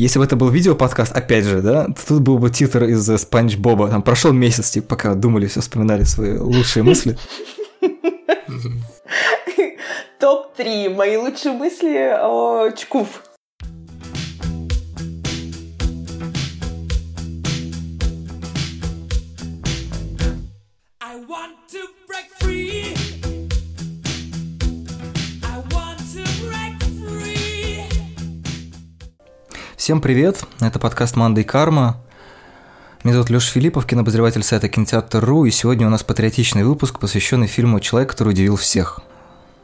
Если бы это был видео-подкаст, опять же, да, то тут был бы титр из Спанч Боба. Там прошел месяц, типа, пока думали, все вспоминали свои лучшие мысли. Топ-3. Мои лучшие мысли о Чкув. Всем привет, это подкаст «Манда и карма». Меня зовут Леша Филиппов, кинообозреватель сайта Кинотеатр.ру, и сегодня у нас патриотичный выпуск, посвященный фильму «Человек, который удивил всех».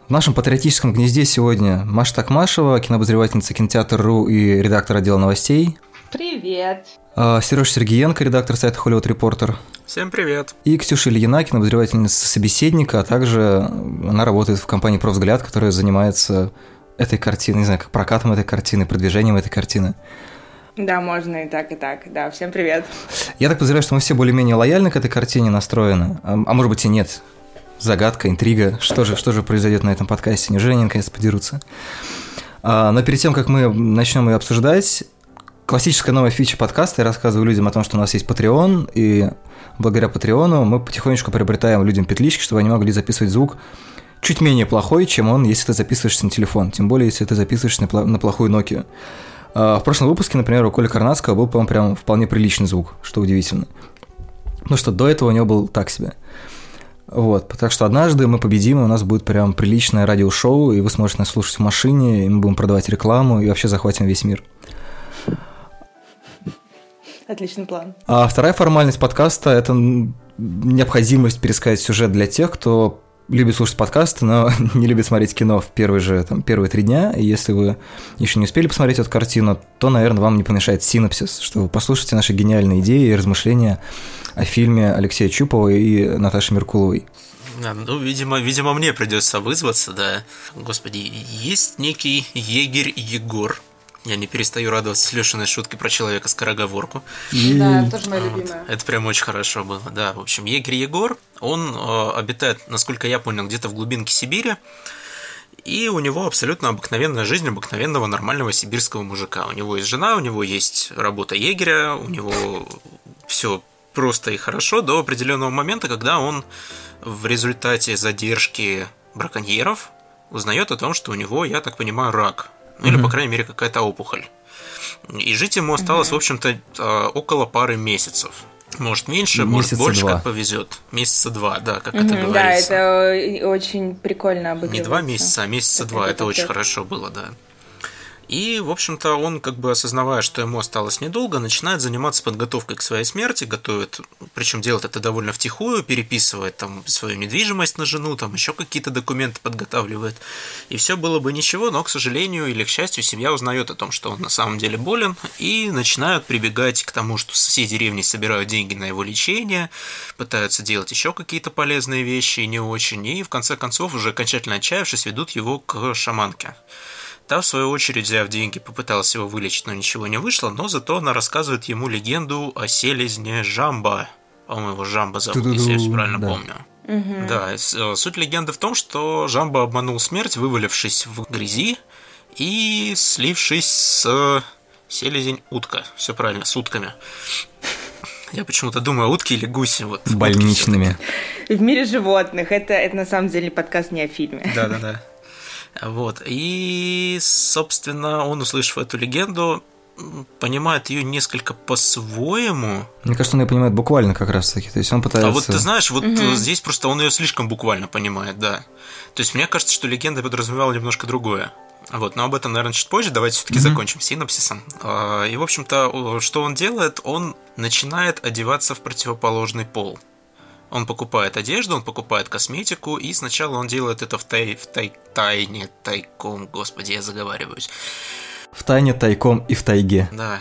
В нашем патриотическом гнезде сегодня Маша Такмашева, кинообозревательница Кинотеатр.ру и редактор отдела новостей. Привет. А, Сереж Сергеенко, редактор сайта Hollywood Reporter. Всем привет. И Ксюша Ильина, кинообозревательница собеседника, а также она работает в компании «Профвзгляд», которая занимается этой картины, не знаю, как прокатом этой картины, продвижением этой картины. Да, можно и так, и так. Да, всем привет. Я так подозреваю, что мы все более-менее лояльны к этой картине настроены. А, а может быть и нет. Загадка, интрига. Что же, что же произойдет на этом подкасте? Неужели они наконец подерутся? А, но перед тем, как мы начнем ее обсуждать, классическая новая фича подкаста. Я рассказываю людям о том, что у нас есть Patreon, и благодаря Патреону мы потихонечку приобретаем людям петлички, чтобы они могли записывать звук чуть менее плохой, чем он, если ты записываешься на телефон. Тем более, если ты записываешься на, на плохую Nokia. А, в прошлом выпуске, например, у Коли Карнацкого был, по-моему, прям вполне приличный звук, что удивительно. Ну что до этого у него был так себе. Вот, так что однажды мы победим, и у нас будет прям приличное радиошоу, и вы сможете нас слушать в машине, и мы будем продавать рекламу, и вообще захватим весь мир. Отличный план. А вторая формальность подкаста – это необходимость пересказать сюжет для тех, кто любит слушать подкасты, но не любит смотреть кино в первые же там, первые три дня. И если вы еще не успели посмотреть эту картину, то, наверное, вам не помешает синопсис, что вы послушаете наши гениальные идеи и размышления о фильме Алексея Чупова и Наташи Меркуловой. Ну, видимо, видимо, мне придется вызваться, да. Господи, есть некий егерь Егор, я не перестаю радоваться Лешиной шутки про человека скороговорку. Да, тоже моя любимая. Это прям очень хорошо было. Да, в общем, егерь Егор, он э, обитает, насколько я понял, где-то в глубинке Сибири. И у него абсолютно обыкновенная жизнь обыкновенного нормального сибирского мужика. У него есть жена, у него есть работа егеря, у него все просто и хорошо до определенного момента, когда он в результате задержки браконьеров узнает о том, что у него, я так понимаю, рак. Ну, или, по крайней мере, какая-то опухоль. И жить ему осталось, в общем-то, а, около пары месяцев. Может меньше, Месяца может больше, два. как повезет. Месяца два, да, как это говорится. Да, это очень прикольно обыгрывается. Не два месяца, а месяца это два. Это очень хорошо было, да. И, в общем-то, он, как бы осознавая, что ему осталось недолго, начинает заниматься подготовкой к своей смерти, готовит, причем делает это довольно втихую, переписывает там свою недвижимость на жену, там еще какие-то документы подготавливает. И все было бы ничего, но, к сожалению или к счастью, семья узнает о том, что он на самом деле болен, и начинают прибегать к тому, что соседи деревни собирают деньги на его лечение, пытаются делать еще какие-то полезные вещи, и не очень, и в конце концов, уже окончательно отчаявшись, ведут его к шаманке. Та, в свою очередь, взяв деньги, попыталась его вылечить, но ничего не вышло, но зато она рассказывает ему легенду о селезне Жамба. По-моему, его Жамба зовут, если я все правильно да. помню. Угу. Да, э, суть легенды в том, что Жамба обманул смерть, вывалившись в грязи и слившись с селезень утка. Все правильно, с утками. Я почему-то думаю, утки или гуси. Вот, Больничными. В мире животных. Это, это на самом деле подкаст не о фильме. Да-да-да. Вот. И, собственно, он, услышав эту легенду, понимает ее несколько по-своему. Мне кажется, он ее понимает буквально как раз таки. То есть он пытается. А вот ты знаешь, вот угу. здесь просто он ее слишком буквально понимает, да. То есть мне кажется, что легенда подразумевала немножко другое. Вот, но об этом, наверное, чуть позже. Давайте все-таки mm закончим синопсисом. А, и, в общем-то, что он делает? Он начинает одеваться в противоположный пол. Он покупает одежду, он покупает косметику, и сначала он делает это в, тай, в тай, тайне, тайком, господи, я заговариваюсь. В тайне, тайком и в тайге. Да.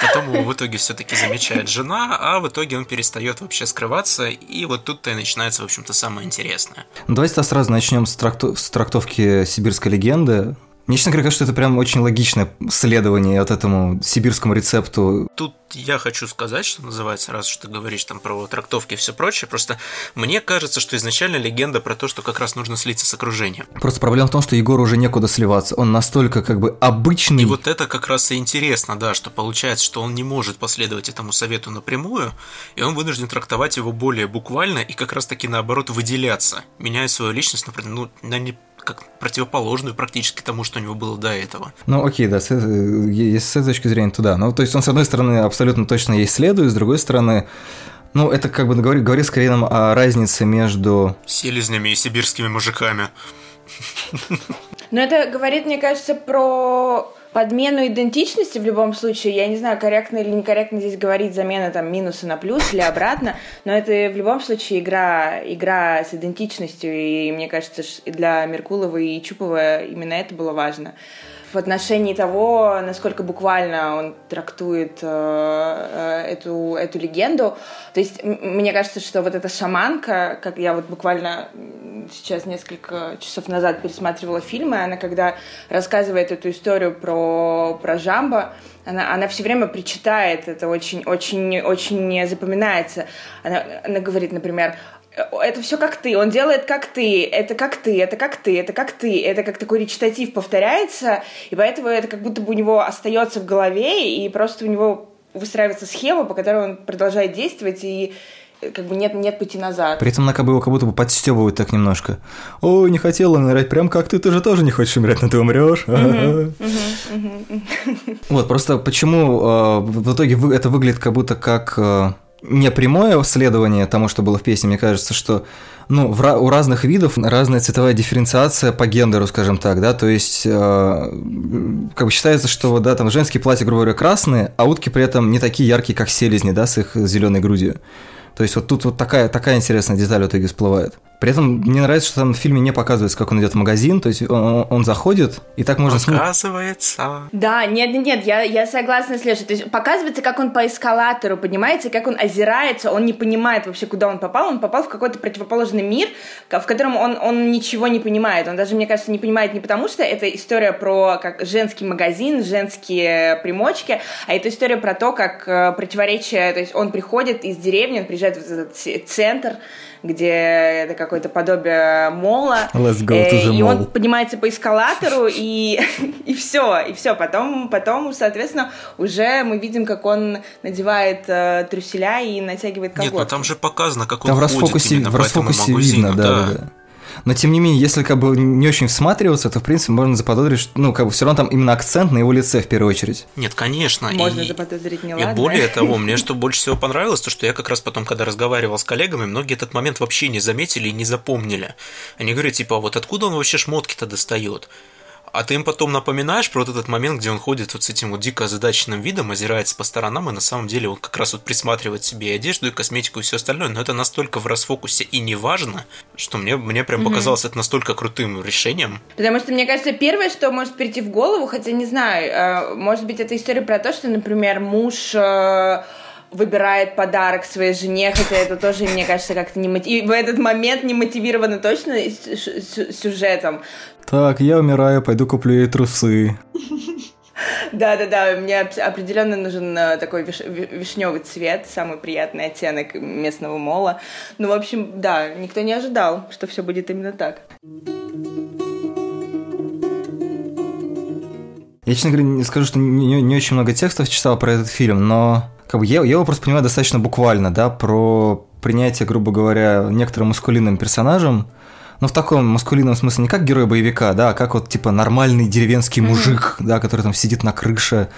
Потом его в итоге все-таки замечает жена, а в итоге он перестает вообще скрываться, и вот тут-то и начинается, в общем-то, самое интересное. Давайте сразу начнем с, тракту... с трактовки сибирской легенды. Мне, честно говоря, кажется, что это прям очень логичное следование от этому сибирскому рецепту. Тут я хочу сказать, что называется, раз уж ты говоришь там про трактовки и все прочее, просто мне кажется, что изначально легенда про то, что как раз нужно слиться с окружением. Просто проблема в том, что Егору уже некуда сливаться. Он настолько как бы обычный. И вот это как раз и интересно, да, что получается, что он не может последовать этому совету напрямую, и он вынужден трактовать его более буквально и как раз таки наоборот выделяться, меняя свою личность, например, ну, на не как противоположную практически тому, что у него было до этого. Ну, окей, да, с, э, с этой точки зрения, то да. Ну, то есть он, с одной стороны, абсолютно точно ей следует, с другой стороны, ну, это как бы говорит, говорит скорее нам о разнице между... Селезнями и сибирскими мужиками. Но это говорит, мне кажется, про подмену идентичности в любом случае, я не знаю, корректно или некорректно здесь говорить замена там минуса на плюс или обратно, но это в любом случае игра, игра с идентичностью, и мне кажется, для Меркулова и Чупова именно это было важно в отношении того, насколько буквально он трактует э, э, эту, эту легенду. То есть мне кажется, что вот эта шаманка, как я вот буквально сейчас несколько часов назад пересматривала фильмы, она когда рассказывает эту историю про, про Жамбо, она, она все время причитает, это очень, очень, очень запоминается. Она, она говорит, например, это все как ты, он делает как ты, это как ты, это как ты, это как ты, это как такой речитатив повторяется, и поэтому это как будто бы у него остается в голове, и просто у него выстраивается схема, по которой он продолжает действовать, и э, как бы нет, нет пути назад. При этом она как бы его как будто бы подстебывают так немножко. Ой, не хотела умирать, прям как ты, ты же тоже не хочешь умирать, но ты умрешь. Вот, просто почему э, в итоге это выглядит как будто как э, не прямое следование тому, что было в песне, мне кажется, что ну, в, у разных видов разная цветовая дифференциация по гендеру, скажем так, да, то есть э, как бы считается, что да, там женские платья, грубо говоря, красные, а утки при этом не такие яркие, как селезни, да, с их зеленой грудью. То есть вот тут вот такая, такая интересная деталь в итоге всплывает. При этом мне нравится, что там в фильме не показывается, как он идет в магазин, то есть он, он заходит, и так можно... Показывается. Да, нет, нет, нет, я, я согласна с Лешей. То есть показывается, как он по эскалатору поднимается, как он озирается, он не понимает вообще, куда он попал. Он попал в какой-то противоположный мир, в котором он, он ничего не понимает. Он даже, мне кажется, не понимает не потому, что это история про как женский магазин, женские примочки, а это история про то, как э, противоречие, то есть он приходит из деревни, он приезжает в этот центр, где это какое-то подобие мола. Let's go to the и mall. он поднимается по эскалатору, и, и все, и все. Потом, потом, соответственно, уже мы видим, как он надевает э, трюселя и натягивает колготки. Нет, ну там же показано, как он Там в ходит расфокусе, именно в по этому расфокусе магазину, видно, да, да. да. Но тем не менее, если как бы не очень всматриваться, то в принципе можно заподозрить, что, ну, как бы все равно там именно акцент на его лице в первую очередь. Нет, конечно. Можно и, заподозрить и неладное. более того, мне что больше всего понравилось, то что я как раз потом, когда разговаривал с коллегами, многие этот момент вообще не заметили и не запомнили. Они говорят, типа, а вот откуда он вообще шмотки-то достает? А ты им потом напоминаешь про вот этот момент, где он ходит вот с этим вот дико озадаченным видом, озирается по сторонам, и на самом деле он как раз вот присматривает себе и одежду, и косметику, и все остальное, но это настолько в расфокусе и не важно, что мне, мне прям показалось это настолько крутым решением. Потому что, мне кажется, первое, что может прийти в голову, хотя не знаю, э, может быть, это история про то, что, например, муж э, выбирает подарок своей жене, хотя это тоже, мне кажется, как-то не мотив... в этот момент не мотивировано точно сюжетом. Так, я умираю, пойду куплю ей трусы. Да, да, да, мне определенно нужен э, такой виш... вишневый цвет, самый приятный оттенок местного мола. Ну, в общем, да, никто не ожидал, что все будет именно так. Я, честно говоря, не скажу, что не, не очень много текстов читал про этот фильм, но как бы я, я его просто понимаю достаточно буквально, да, про принятие, грубо говоря, некоторым маскулинным персонажем, но в таком маскулинном смысле не как герой боевика, да, а как вот типа нормальный деревенский мужик, mm-hmm. да, который там сидит на крыше,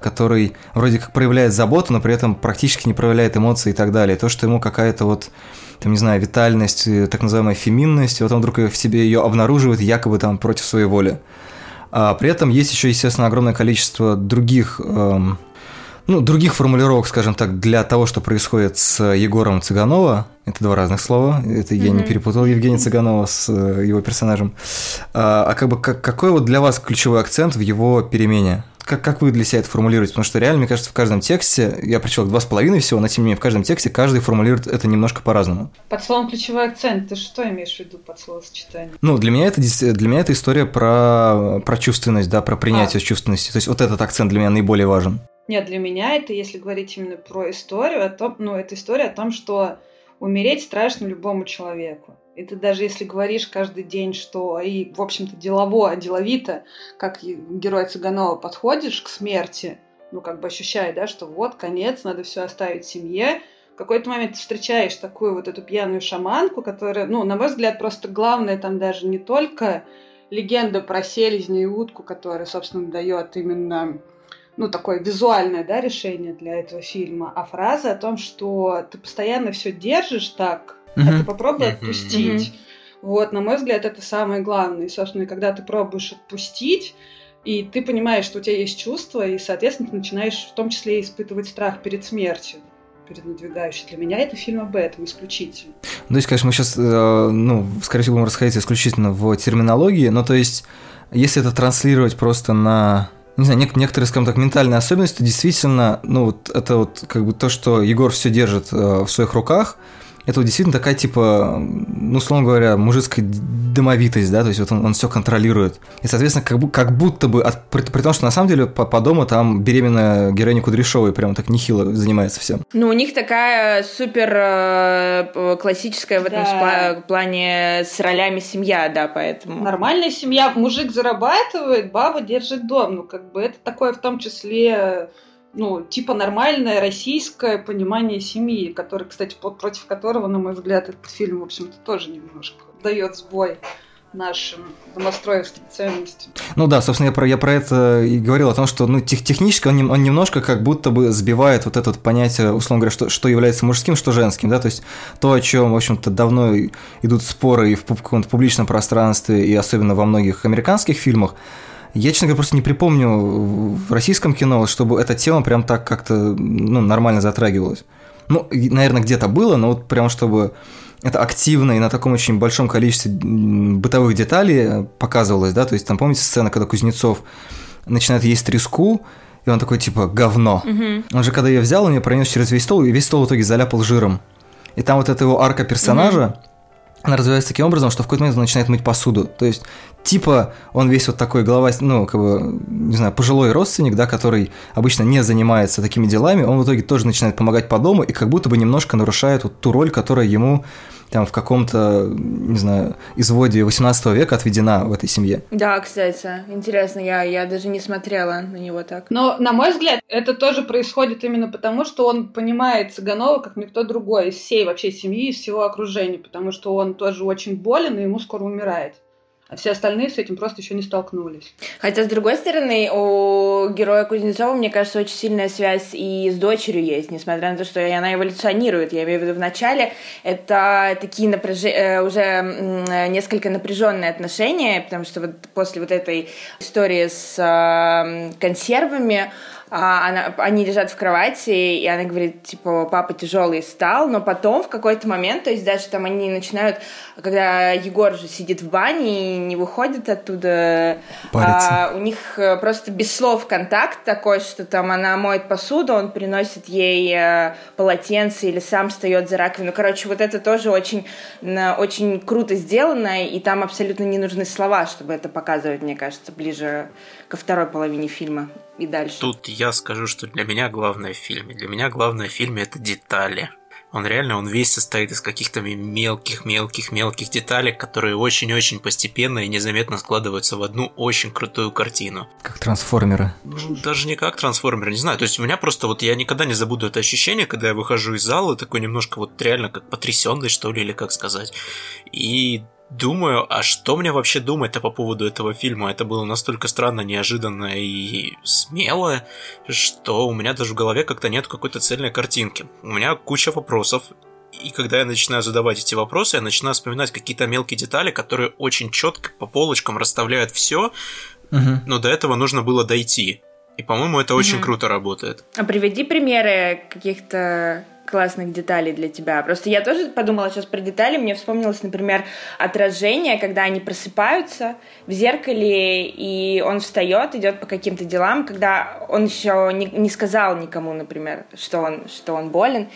который вроде как проявляет заботу, но при этом практически не проявляет эмоции и так далее. То, что ему какая-то вот там, не знаю, витальность, э, так называемая феминность, вот он вдруг в себе ее обнаруживает якобы там против своей воли. А при этом есть еще, естественно, огромное количество других эм, ну, других формулировок, скажем так, для того, что происходит с Егором Цыганова. Это два разных слова. Это mm-hmm. я не перепутал Евгения Цыганова с э, его персонажем. А, а как бы как, какой вот для вас ключевой акцент в его перемене? как, как вы для себя это формулируете? Потому что реально, мне кажется, в каждом тексте, я прочел два с половиной всего, но тем не менее в каждом тексте каждый формулирует это немножко по-разному. Под словом ключевой акцент, ты что имеешь в виду под словосочетание? Ну, для меня это, для меня это история про, про чувственность, да, про принятие а. чувственности. То есть вот этот акцент для меня наиболее важен. Нет, для меня это, если говорить именно про историю, о том, ну, это история о том, что умереть страшно любому человеку. И ты даже если говоришь каждый день, что и, в общем-то, делово, деловито, как герой Цыганова, подходишь к смерти, ну, как бы ощущая, да, что вот, конец, надо все оставить семье, в какой-то момент ты встречаешь такую вот эту пьяную шаманку, которая, ну, на мой взгляд, просто главное там даже не только легенда про селезня и утку, которая, собственно, дает именно ну, такое визуальное, да, решение для этого фильма, а фраза о том, что ты постоянно все держишь так, mm-hmm. а ты попробуй mm-hmm. отпустить. Mm-hmm. Вот, на мой взгляд, это самое главное. И, собственно, когда ты пробуешь отпустить, и ты понимаешь, что у тебя есть чувства, и, соответственно, ты начинаешь в том числе испытывать страх перед смертью перед надвигающей. Для меня это фильм об этом исключительно. Ну, то есть, конечно, мы сейчас, э, ну, скорее всего, будем расходиться исключительно в терминологии, но то есть, если это транслировать просто на не знаю, нек- некоторые, скажем так, ментальные особенности, действительно, ну, вот это вот как бы то, что Егор все держит э, в своих руках, это вот действительно такая, типа, ну, условно говоря, мужицкая домовитость, да, то есть вот он, он все контролирует. И, соответственно, как, бы, как будто бы, от, при, при том, что на самом деле по, по дому там беременная героиня Кудряшовой прям так нехило занимается всем. Ну, у них такая супер э, классическая в этом да. плане с ролями семья, да, поэтому. Нормальная семья, мужик зарабатывает, баба держит дом, ну, как бы это такое в том числе ну, типа нормальное российское понимание семьи, который, кстати, против которого, на мой взгляд, этот фильм, в общем-то, тоже немножко дает сбой нашим домостроевским ценностям. Ну да, собственно, я про, я про это и говорил, о том, что ну, тех, технически он, он немножко как будто бы сбивает вот это вот понятие, условно говоря, что, что является мужским, что женским, да, то есть то, о чем, в общем-то, давно идут споры и в каком-то публичном пространстве, и особенно во многих американских фильмах, я, честно говоря, просто не припомню в российском кино, чтобы эта тема прям так как-то ну, нормально затрагивалась. Ну, наверное, где-то было, но вот прям чтобы это активно и на таком очень большом количестве бытовых деталей показывалось, да, то есть там, помните сцена, когда Кузнецов начинает есть треску, и он такой, типа, говно. Угу. Он же, когда ее взял, он ее пронес через весь стол, и весь стол в итоге заляпал жиром. И там вот эта его арка персонажа, она развивается таким образом, что в какой-то момент он начинает мыть посуду. То есть, типа, он весь вот такой голова, ну, как бы, не знаю, пожилой родственник, да, который обычно не занимается такими делами, он в итоге тоже начинает помогать по дому и как будто бы немножко нарушает вот ту роль, которая ему там в каком-то, не знаю, изводе 18 века отведена в этой семье. Да, кстати, интересно, я, я даже не смотрела на него так. Но, на мой взгляд, это тоже происходит именно потому, что он понимает Цыганова как никто другой из всей вообще семьи, из всего окружения, потому что он тоже очень болен, и ему скоро умирает. А все остальные с этим просто еще не столкнулись. Хотя, с другой стороны, у героя Кузнецова, мне кажется, очень сильная связь и с дочерью есть, несмотря на то, что она эволюционирует. Я имею в виду в начале это такие напряж... Э, уже несколько напряженные отношения, потому что вот после вот этой истории с консервами а она, они лежат в кровати, и она говорит, типа, папа тяжелый стал, но потом в какой-то момент, то есть даже там они начинают, когда Егор же сидит в бане и не выходит оттуда, а, у них э, просто без слов контакт такой, что там она моет посуду, он приносит ей э, полотенце или сам встает за раковину. Короче, вот это тоже очень, очень круто сделано, и там абсолютно не нужны слова, чтобы это показывать, мне кажется, ближе ко второй половине фильма и дальше. Тут я скажу, что для меня главное в фильме. Для меня главное в фильме это детали. Он реально, он весь состоит из каких-то мелких-мелких-мелких деталей, которые очень-очень постепенно и незаметно складываются в одну очень крутую картину. Как трансформеры. Ну, даже не как трансформеры, не знаю. То есть у меня просто вот я никогда не забуду это ощущение, когда я выхожу из зала, такой немножко вот реально как потрясенный, что ли, или как сказать. И думаю, а что мне вообще думать-то по поводу этого фильма? Это было настолько странно, неожиданно и смело, что у меня даже в голове как-то нет какой-то цельной картинки. У меня куча вопросов, и когда я начинаю задавать эти вопросы, я начинаю вспоминать какие-то мелкие детали, которые очень четко по полочкам расставляют все, угу. но до этого нужно было дойти. И, по-моему, это очень угу. круто работает. А приведи примеры каких-то классных деталей для тебя. Просто я тоже подумала сейчас про детали. Мне вспомнилось, например, отражение, когда они просыпаются в зеркале, и он встает, идет по каким-то делам, когда он еще не, не сказал никому, например, что он, что он болен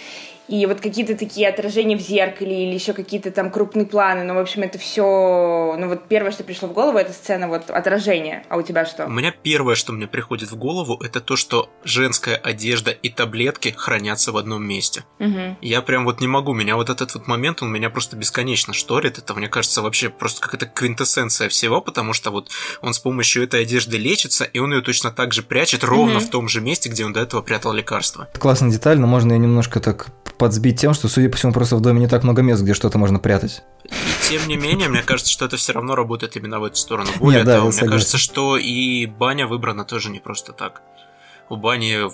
и вот какие-то такие отражения в зеркале или еще какие-то там крупные планы. Ну, в общем, это все... Ну, вот первое, что пришло в голову, это сцена вот отражения. А у тебя что? У меня первое, что мне приходит в голову, это то, что женская одежда и таблетки хранятся в одном месте. Угу. Я прям вот не могу, меня вот этот вот момент, он меня просто бесконечно шторит. Это, мне кажется, вообще просто какая-то квинтэссенция всего, потому что вот он с помощью этой одежды лечится, и он ее точно так же прячет ровно угу. в том же месте, где он до этого прятал лекарства. Классная деталь, но можно ее немножко так подсбить тем, что, судя по всему, просто в доме не так много мест, где что-то можно прятать. И тем не менее, мне кажется, что это все равно работает именно в эту сторону. Более Нет, да, того, мне согласен. кажется, что и баня выбрана тоже не просто так. У бани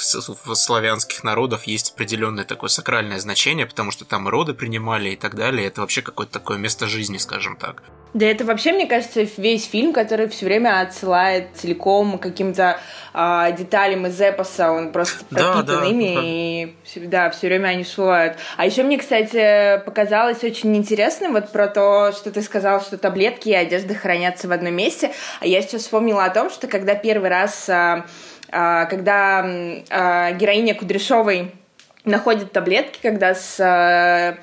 в славянских народов есть определенное такое сакральное значение, потому что там роды принимали и так далее. Это вообще какое-то такое место жизни, скажем так. Да это вообще, мне кажется, весь фильм, который все время отсылает целиком каким-то э, деталям из эпоса, он просто пропитан да, да, ими, да. и да, все время они всплывают. А еще мне, кстати, показалось очень интересным вот про то, что ты сказал, что таблетки и одежда хранятся в одном месте. А я сейчас вспомнила о том, что когда первый раз, э, э, когда э, героиня Кудряшовой находит таблетки, когда с... Э,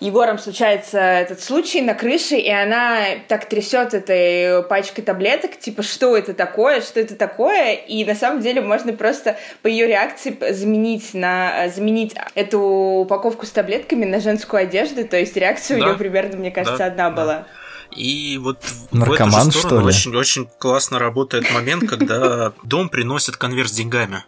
Егором случается этот случай на крыше, и она так трясет этой пачкой таблеток, типа, что это такое, что это такое, и на самом деле можно просто по ее реакции заменить, на, заменить эту упаковку с таблетками на женскую одежду, то есть реакция да. у нее примерно, мне кажется, да, одна да. была. И вот Наркоман, в эту же сторону очень, очень классно работает момент, когда дом приносит конверт с деньгами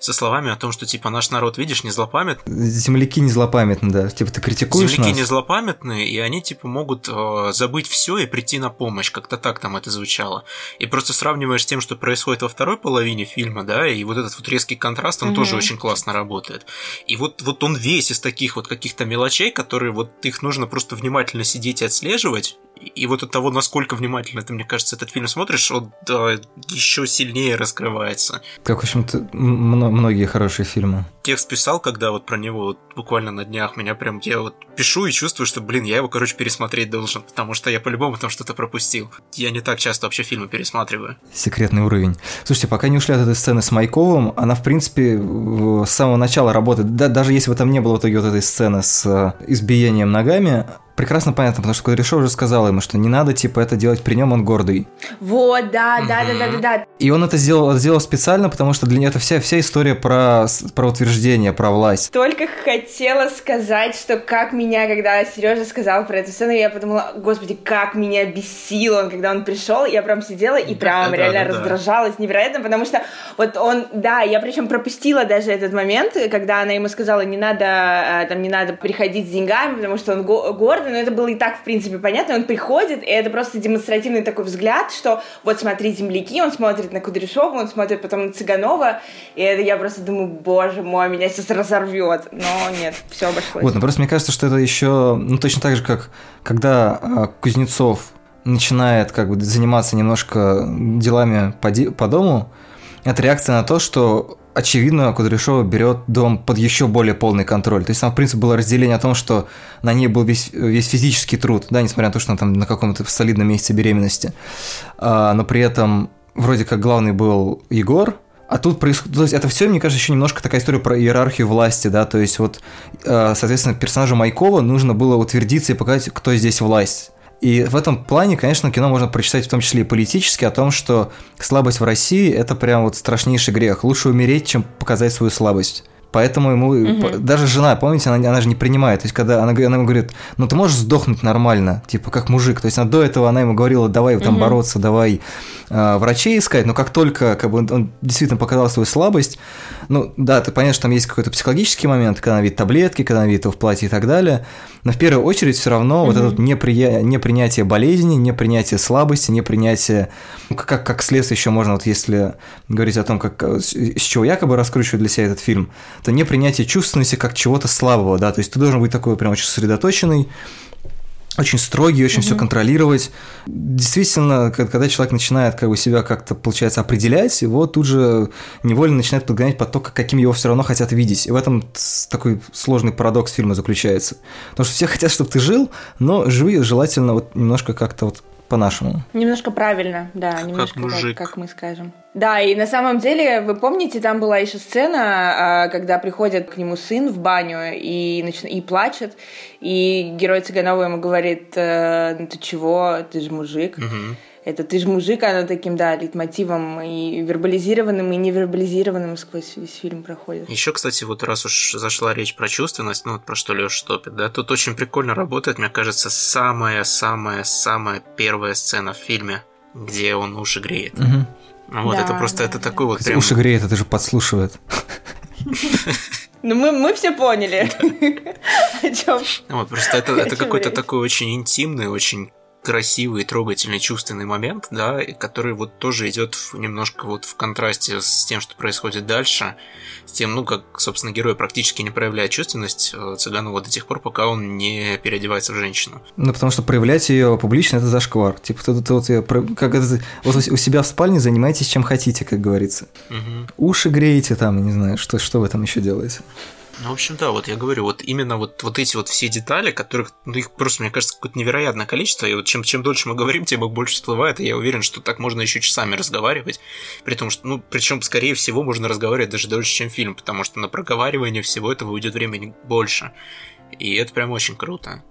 со словами о том, что типа наш народ, видишь, не злопамятный. Земляки не злопамятны, да. Типа ты критикуешь Земляки нас? не злопамятные, и они типа могут э, забыть все и прийти на помощь. Как-то так там это звучало. И просто сравниваешь с тем, что происходит во второй половине фильма, да, и вот этот вот резкий контраст, он угу. тоже очень классно работает. И вот, вот он весь из таких вот каких-то мелочей, которые вот их нужно просто внимательно сидеть и отслеживать, и вот от того, насколько внимательно ты, мне кажется, этот фильм смотришь, он да, еще сильнее раскрывается. Как, в общем-то, многие хорошие фильмы. Текст писал, когда вот про него вот буквально на днях меня прям, я вот пишу и чувствую, что, блин, я его, короче, пересмотреть должен, потому что я по-любому там что-то пропустил. Я не так часто вообще фильмы пересматриваю. Секретный уровень. Слушайте, пока не ушли от этой сцены с Майковым, она, в принципе, с самого начала работает. Да, даже если бы там не было в итоге вот этой сцены с э, избиением ногами, прекрасно понятно, потому что Кудряшов уже сказал ему, что не надо, типа, это делать при нем, он гордый. Вот, да, да, да, да, да, да. И он это сделал, сделал специально, потому что для него это вся, вся история про, про утверждение, про власть. Только хотела сказать, что как меня, когда Сережа сказал про эту сцену, я подумала, господи, как меня бесил он, когда он пришел, я прям сидела и прям да, реально да, да, раздражалась да. невероятно, потому что вот он, да, я причем пропустила даже этот момент, когда она ему сказала, не надо, э, там, не надо приходить с деньгами, потому что он гордый, но это было и так, в принципе, понятно. Он приходит, и это просто демонстративный такой взгляд, что вот смотри, земляки, он смотрит на Кудряшова, он смотрит потом на Цыганова, и это я просто думаю, боже мой, меня сейчас разорвет. Но нет, все обошлось. Вот, но просто мне кажется, что это еще, ну, точно так же, как когда а, Кузнецов начинает как бы заниматься немножко делами по, по дому, это реакция на то, что очевидно, Кудряшова берет дом под еще более полный контроль. То есть там, в принципе, было разделение о том, что на ней был весь, весь физический труд, да, несмотря на то, что она там на каком-то солидном месяце беременности. А, но при этом вроде как главный был Егор, а тут происходит, то есть это все, мне кажется, еще немножко такая история про иерархию власти, да, то есть вот, а, соответственно, персонажу Майкова нужно было утвердиться и показать, кто здесь власть. И в этом плане, конечно, кино можно прочитать в том числе и политически о том, что слабость в России – это прям вот страшнейший грех. Лучше умереть, чем показать свою слабость. Поэтому ему угу. даже жена, помните, она, она же не принимает. То есть, когда она, она ему говорит, ну ты можешь сдохнуть нормально, типа как мужик. То есть, она, до этого она ему говорила, давай там угу. бороться, давай э, врачей искать. Но как только как бы, он, он действительно показал свою слабость, ну да, ты понятно, что там есть какой-то психологический момент, когда она видит таблетки, когда она видит его в платье и так далее. Но в первую очередь все равно угу. вот это неприя... непринятие болезни, непринятие слабости, непринятие, ну, как, как следствие еще можно, вот если говорить о том, как, с чего якобы раскручивают для себя этот фильм, то непринятие чувственности как чего-то слабого, да, то есть ты должен быть такой прям очень сосредоточенный, очень строгий, очень mm-hmm. все контролировать. Действительно, когда человек начинает как бы себя как-то, получается, определять, его тут же невольно начинает подгонять под то, каким его все равно хотят видеть. И в этом такой сложный парадокс фильма заключается. Потому что все хотят, чтобы ты жил, но живи желательно вот немножко как-то вот по-нашему. Немножко правильно, да, немножко как, мужик. как, как мы скажем. Да, и на самом деле, вы помните, там была еще сцена, а, когда приходит к нему сын в баню и, нач... и плачет, и герой Цыганова ему говорит, «Э, ну ты чего, ты же мужик. Угу это ты же мужик, оно таким, да, лейтмотивом и вербализированным, и невербализированным сквозь весь фильм проходит. Еще, кстати, вот раз уж зашла речь про чувственность, ну вот про что Леша топит, да, тут очень прикольно работает, мне кажется, самая-самая-самая первая сцена в фильме, где он уши греет. Угу. Вот, да, это просто, да, это да. такой вот прям... Уши греет, это же подслушивает. Ну, мы, мы все поняли, о чем. Вот, просто это, это какой-то такой очень интимный, очень красивый, трогательный, чувственный момент, да, который вот тоже идет немножко вот в контрасте с тем, что происходит дальше, с тем, ну, как, собственно, герой практически не проявляет чувственность э, Цыганова до тех пор, пока он не переодевается в женщину. Ну, потому что проявлять ее публично – это зашквар. Типа, ты, ты, вот, как это, вот у себя в спальне занимайтесь чем хотите, как говорится. Угу. Уши греете там, не знаю, что, что вы там еще делаете. Ну, в общем, да, вот я говорю, вот именно вот, вот эти вот все детали, которых, ну, их просто, мне кажется, какое-то невероятное количество, и вот чем, чем дольше мы говорим, тем их больше всплывает, и я уверен, что так можно еще часами разговаривать, при том, что, ну, причем, скорее всего, можно разговаривать даже дольше, чем фильм, потому что на проговаривание всего этого уйдет времени больше, и это прям очень круто.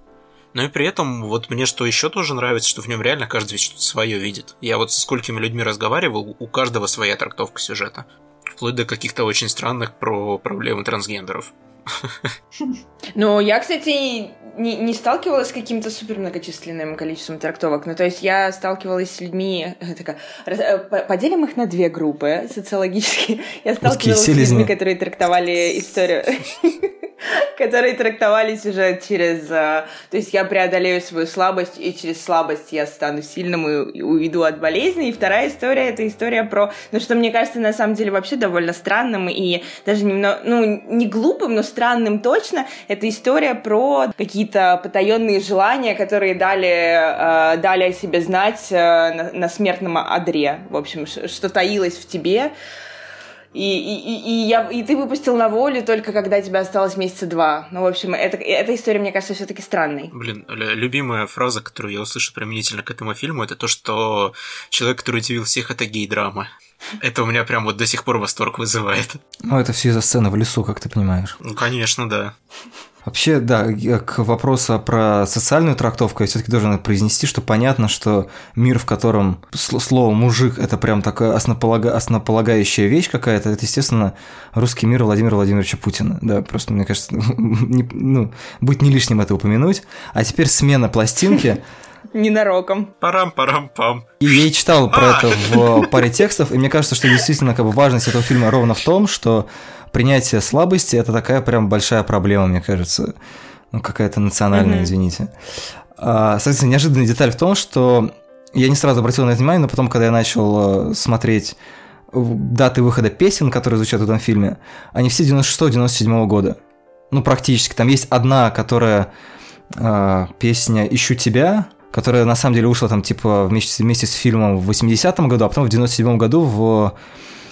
Но и при этом, вот мне что еще тоже нравится, что в нем реально каждый ведь что-то свое видит. Я вот со сколькими людьми разговаривал, у каждого своя трактовка сюжета вплоть до каких-то очень странных про проблемы трансгендеров. Ну, я, кстати, не, не сталкивалась с каким-то супер многочисленным количеством трактовок. Ну, то есть я сталкивалась с людьми, такая, э, поделим их на две группы социологически. Я сталкивалась с людьми, которые трактовали историю которые трактовали сюжет через... Э, то есть я преодолею свою слабость, и через слабость я стану сильным и уйду от болезни. И вторая история — это история про... Ну, что мне кажется, на самом деле, вообще довольно странным и даже немного... Ну, не глупым, но странным точно. Это история про какие-то потаенные желания, которые дали, э, дали о себе знать э, на смертном одре. В общем, что таилось в тебе. И, и, и, я, и ты выпустил на волю только когда тебе осталось месяца два. Ну, в общем, это, эта история, мне кажется, все-таки странной. Блин, любимая фраза, которую я услышал применительно к этому фильму, это то, что человек, который удивил всех, это гей-драма. Это у меня прям вот до сих пор восторг вызывает. Ну, это все из-за сцены в лесу, как ты понимаешь. Ну, конечно, да. Вообще, да, к вопросу про социальную трактовку я все-таки должен произнести, что понятно, что мир, в котором слово мужик это прям такая основополага... основополагающая вещь какая-то, это, естественно, русский мир Владимира Владимировича Путина. Да, просто, мне кажется, не, ну, будет не лишним это упомянуть. А теперь смена пластинки. Ненароком. Парам-парам-пам. И я читал про это в паре текстов, и мне кажется, что действительно как бы важность этого фильма ровно в том, что принятие слабости это такая прям большая проблема, мне кажется. Ну, какая-то национальная, mm-hmm. извините. А, соответственно, неожиданная деталь в том, что я не сразу обратил на это внимание, но потом, когда я начал э, смотреть даты выхода песен, которые звучат в этом фильме, они все 96-97 года. Ну, практически. Там есть одна, которая э, песня «Ищу тебя», которая на самом деле вышла там типа вместе, вместе с фильмом в 80-м году, а потом в 97-м году в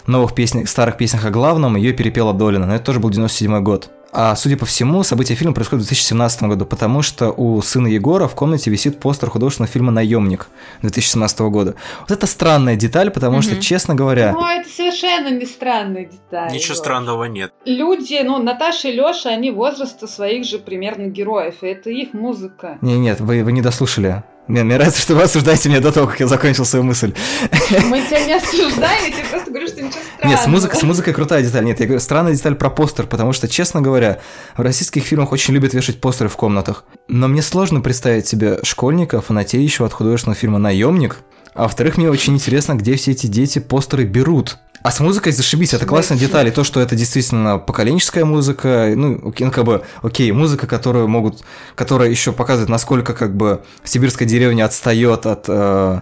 новых песнях, старых песнях о главном ее перепела Долина, но это тоже был 97 год. А судя по всему, события фильма происходят в 2017 году, потому что у сына Егора в комнате висит постер художественного фильма «Наемник» 2017 года. Вот это странная деталь, потому mm-hmm. что, честно говоря... Ну, это совершенно не странная деталь. Ничего вот. странного нет. Люди, ну, Наташа и Лёша, они возраста своих же примерно героев, и это их музыка. Не, нет, вы, вы не дослушали. Мне, мне нравится, что вы осуждаете меня до того, как я закончил свою мысль. Мы тебя не осуждаем, я тебе просто говорю, что ничего странного. Нет, с, музыкой, с музыкой крутая деталь. Нет, я говорю, странная деталь про постер, потому что, честно говоря, в российских фильмах очень любят вешать постеры в комнатах. Но мне сложно представить себе школьника, фанатеющего от художественного фильма «Наемник», а во-вторых, мне очень интересно, где все эти дети постеры берут. А с музыкой зашибись, это классная деталь. И то, что это действительно поколенческая музыка, ну, ну, как бы, окей, музыка, которую могут, которая еще показывает, насколько, как бы, сибирская деревня отстает от э,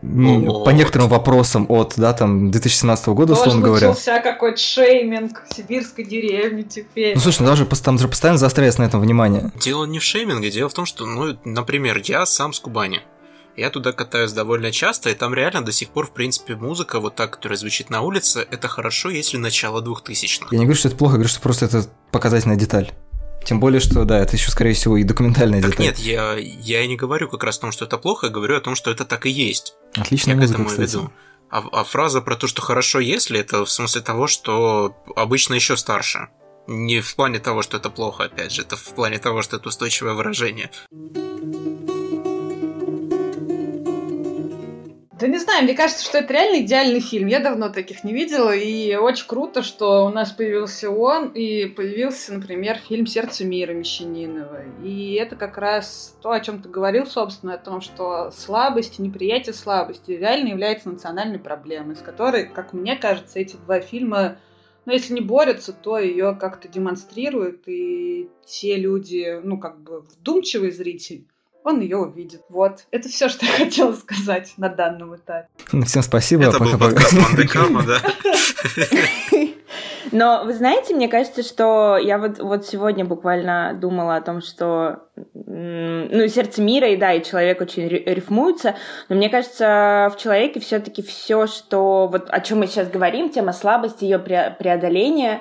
по некоторым вопросам от, да, там, 2017 года, Тоже условно говоря. начался какой-то шейминг сибирской деревни теперь. Ну, слушай, ну, даже, там же постоянно заостряется на этом внимание. Дело не в шейминге, дело в том, что, ну, например, я сам с Кубани. Я туда катаюсь довольно часто, и там реально до сих пор, в принципе, музыка вот так, которая звучит на улице, это хорошо, если начало 2000-х. Я не говорю, что это плохо, я говорю, что просто это показательная деталь. Тем более, что, да, это еще, скорее всего, и документальная так деталь. нет, я, я и не говорю как раз о том, что это плохо, я говорю о том, что это так и есть. Отличная я музыка, к этому кстати. веду. А, а фраза про то, что хорошо, если, это в смысле того, что обычно еще старше. Не в плане того, что это плохо, опять же, это в плане того, что это устойчивое выражение. Да не знаю, мне кажется, что это реально идеальный фильм. Я давно таких не видела, и очень круто, что у нас появился он, и появился, например, фильм «Сердце мира» Мещанинова. И это как раз то, о чем ты говорил, собственно, о том, что слабость неприятие слабости реально является национальной проблемой, с которой, как мне кажется, эти два фильма но если не борются, то ее как-то демонстрируют, и те люди, ну, как бы вдумчивый зритель, он ее увидит. Вот. Это все, что я хотела сказать на данном этапе. Ну, всем спасибо. Это был подкаст Мандекама, да. Но вы знаете, мне кажется, что я вот, вот сегодня буквально думала о том, что ну, сердце мира, и да, и человек очень рифмуется, но мне кажется, в человеке все-таки все, что вот о чем мы сейчас говорим, тема слабости, ее преодоления,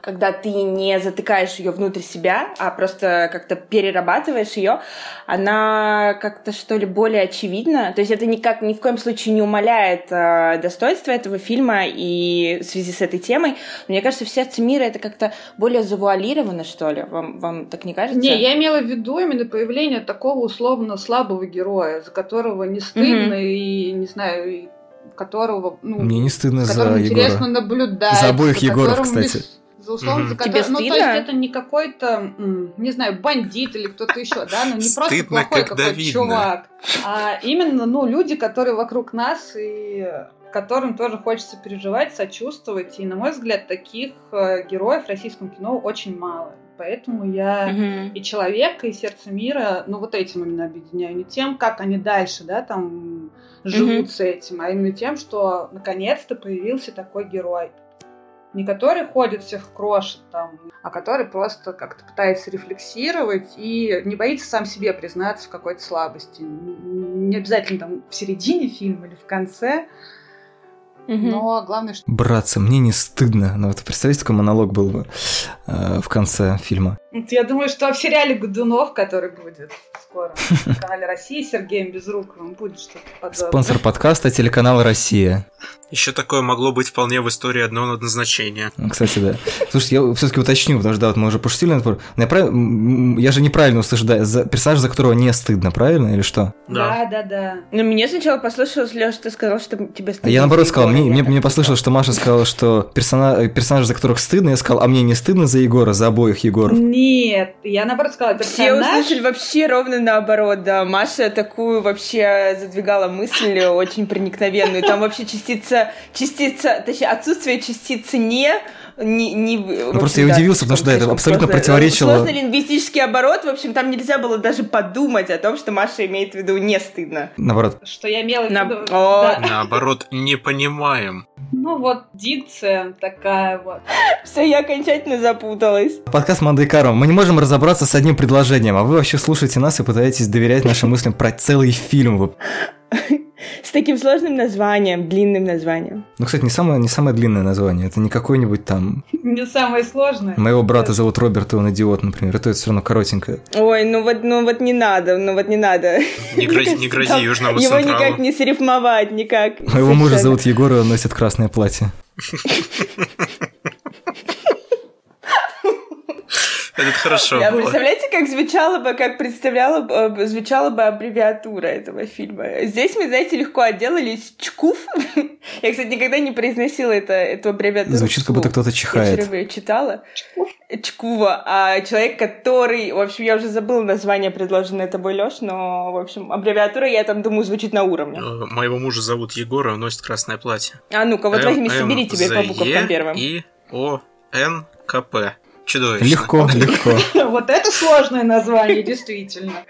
когда ты не затыкаешь ее внутрь себя, а просто как-то перерабатываешь ее, она как-то что ли более очевидна. То есть это никак ни в коем случае не умаляет э, достоинства этого фильма и в связи с этой темой. Но мне кажется, в сердце мира это как-то более завуалировано, что ли. Вам, вам так не кажется? Не, я имела в виду именно появление такого условно слабого героя, за которого не стыдно mm-hmm. и, не знаю, которого, ну, Мне не стыдно за интересно Егора. наблюдать. За обоих Егоров, кстати. Не за условно, за Тебе ну, стыдно? то есть это не какой-то, не знаю, бандит или кто-то еще, да, ну не просто плохой какой-то видно. чувак, а именно, ну, люди, которые вокруг нас и которым тоже хочется переживать, сочувствовать. И, на мой взгляд, таких э, героев в российском кино очень мало. Поэтому я Мгм. и человека, и сердце мира, ну, вот этим именно объединяю. Не тем, как они дальше, да, там живут Мгм. с этим, а именно тем, что наконец-то появился такой герой. Не который ходит, всех крошит там, а который просто как-то пытается рефлексировать и не боится сам себе признаться в какой-то слабости. Не обязательно там в середине фильма или в конце, но главное, что... Братцы, мне не стыдно. Ну, вот представьте, такой монолог был бы э, в конце фильма. Я думаю, что в сериале Годунов, который будет скоро на канале России с Сергеем Безруковым, будет что-то подобное. Спонсор подкаста телеканал Россия. Еще такое могло быть вполне в истории одного назначения. Ну, Кстати, да. Слушайте, я все-таки уточню, потому что да, вот мы уже пошутили на. Но я, прав- я же неправильно услышал, да, за персонаж, за которого не стыдно, правильно или что? Да, да, да. Ну, мне сначала послышалось, Леша, ты сказал, что тебе стыдно. А я наоборот за сказал, Егора. мне, мне, мне послышалось, что Маша сказала, что персона, персонажи, за которых стыдно, я сказал, а мне не стыдно за Егора, за обоих Егоров. Нет, я наоборот сказала, Все персонаж... услышали вообще ровно наоборот, да. Маша такую вообще задвигала мысль очень проникновенную. Там вообще частица, частица, точнее, отсутствие частицы не, не, не Ну, просто я удивился, потому что, да, это абсолютно противоречило- Сложный лингвистический оборот, в общем, там нельзя было даже подумать о том, что Маша имеет в виду не стыдно. Наоборот. Что я имела в На- виду... О. да. Наоборот, не понимаем. Ну вот, дикция такая вот. Все, я окончательно запуталась. Подкаст Манда и Карма. Мы не можем разобраться с одним предложением, а вы вообще слушаете нас и пытаетесь доверять нашим мыслям про целый фильм. С таким сложным названием, длинным названием. Ну, кстати, не самое, не самое длинное название. Это не какой-нибудь там... Не самое сложное. Моего брата зовут Роберт, и он идиот, например. Это все равно коротенькое. Ой, ну вот, ну вот не надо, ну вот не надо. Не грози, не грози Южному Его никак не срифмовать, никак. Моего мужа зовут Егор, и он носит красное платье. Это хорошо Да, было. представляете, как звучало бы, как представляла бы, э, звучала бы аббревиатура этого фильма. Здесь мы, знаете, легко отделались чкуф. Я, кстати, никогда не произносила это, эту аббревиатуру. Звучит, как будто кто-то Я все чихает. время её читала. Чкува. А человек, который... В общем, я уже забыла название, предложенное тобой, Лёш, но, в общем, аббревиатура, я там думаю, звучит на уровне. Э, Моего мужа зовут Егор, он носит красное платье. А ну-ка, вот возьми, собери тебе по буковкам Е, первым. И, О, Н, К, П. чудовищно. Легко, легко. Вот это сложное название, действительно.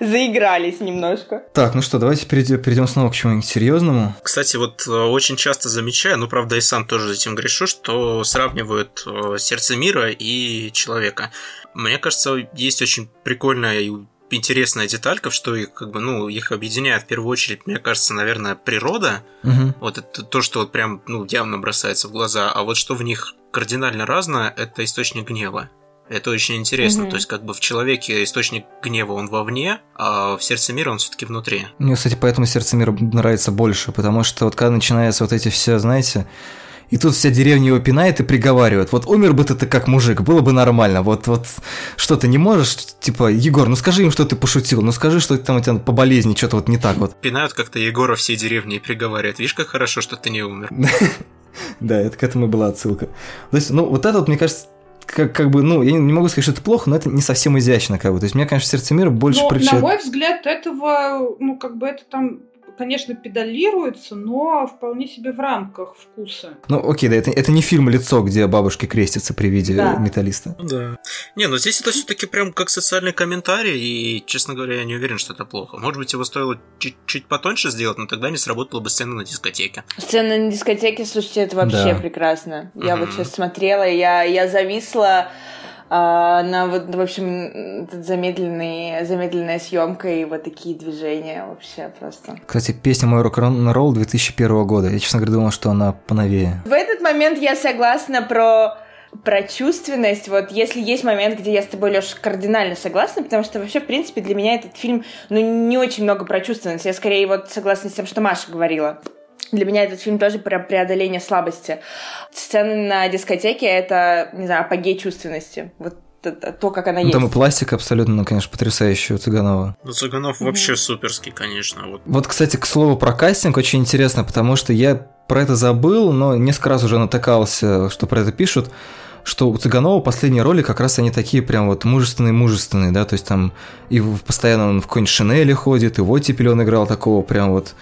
Заигрались немножко. Так, ну что, давайте перейдем, снова к чему-нибудь серьезному. Кстати, вот э, очень часто замечаю, ну, правда, и сам тоже этим грешу, что сравнивают э, сердце мира и человека. Мне кажется, есть очень прикольная и интересная деталька, что их, как бы, ну, их объединяет в первую очередь, мне кажется, наверное, природа. Угу. Вот это то, что вот прям, ну, явно бросается в глаза. А вот что в них кардинально разное, это источник гнева. Это очень интересно. Мгм. То есть, как бы в человеке источник гнева он вовне, а в сердце мира он все-таки внутри. Мне, кстати, поэтому сердце мира нравится больше, потому что вот когда начинаются вот эти все, знаете, и тут вся деревня его пинает и приговаривает. Вот умер бы ты как мужик, было бы нормально. Вот, вот что ты не можешь, типа, Егор, ну скажи им, что ты пошутил, ну скажи, что там у тебя по болезни что-то вот не так вот. Пинают как-то Егора всей деревни и приговаривают. Видишь, как хорошо, что ты не умер. Да, это к этому и была отсылка. То есть, ну, вот это вот, мне кажется, как, как бы, ну, я не могу сказать, что это плохо, но это не совсем изящно, как бы. То есть, мне, конечно, сердце мира больше Но, Ну, на мой взгляд, этого, ну, как бы это там, конечно, педалируется, но вполне себе в рамках вкуса. Ну, окей, да, это, это не фильм «Лицо», где бабушки крестятся при виде Да. металлиста. Ну да. Не, ну здесь это все-таки прям как социальный комментарий, и, честно говоря, я не уверен, что это плохо. Может быть, его стоило чуть-чуть потоньше сделать, но тогда не сработала бы сцена на дискотеке. Сцена на дискотеке, слушайте, это вообще Да. прекрасно. Я вот Мгм. сейчас смотрела, я, я зависла на вот, в общем, замедленный, замедленная съемка и вот такие движения вообще просто. Кстати, песня «Мой рок-н-ролл» 2001 года. Я, честно говоря, думал, что она поновее. В этот момент я согласна про про чувственность, вот если есть момент, где я с тобой, Леша, кардинально согласна, потому что вообще, в принципе, для меня этот фильм, ну, не очень много про чувственность. Я скорее вот согласна с тем, что Маша говорила. Для меня этот фильм тоже про преодоление слабости. Сцены на дискотеке — это, не знаю, апогей чувственности. Вот то, как она Ну, есть. там и пластика абсолютно, ну, конечно, потрясающая у Цыганова. Ну, Цыганов вообще суперский, конечно. Вот. Вот, кстати, к слову про кастинг очень интересно, потому что я про это забыл, но несколько раз уже натыкался, что про это пишут, что у Цыганова последние роли как раз они такие прям вот мужественные-мужественные, да, то есть там и постоянно он в какой-нибудь Шинели ходит, и в «Оттепель» он играл такого прям вот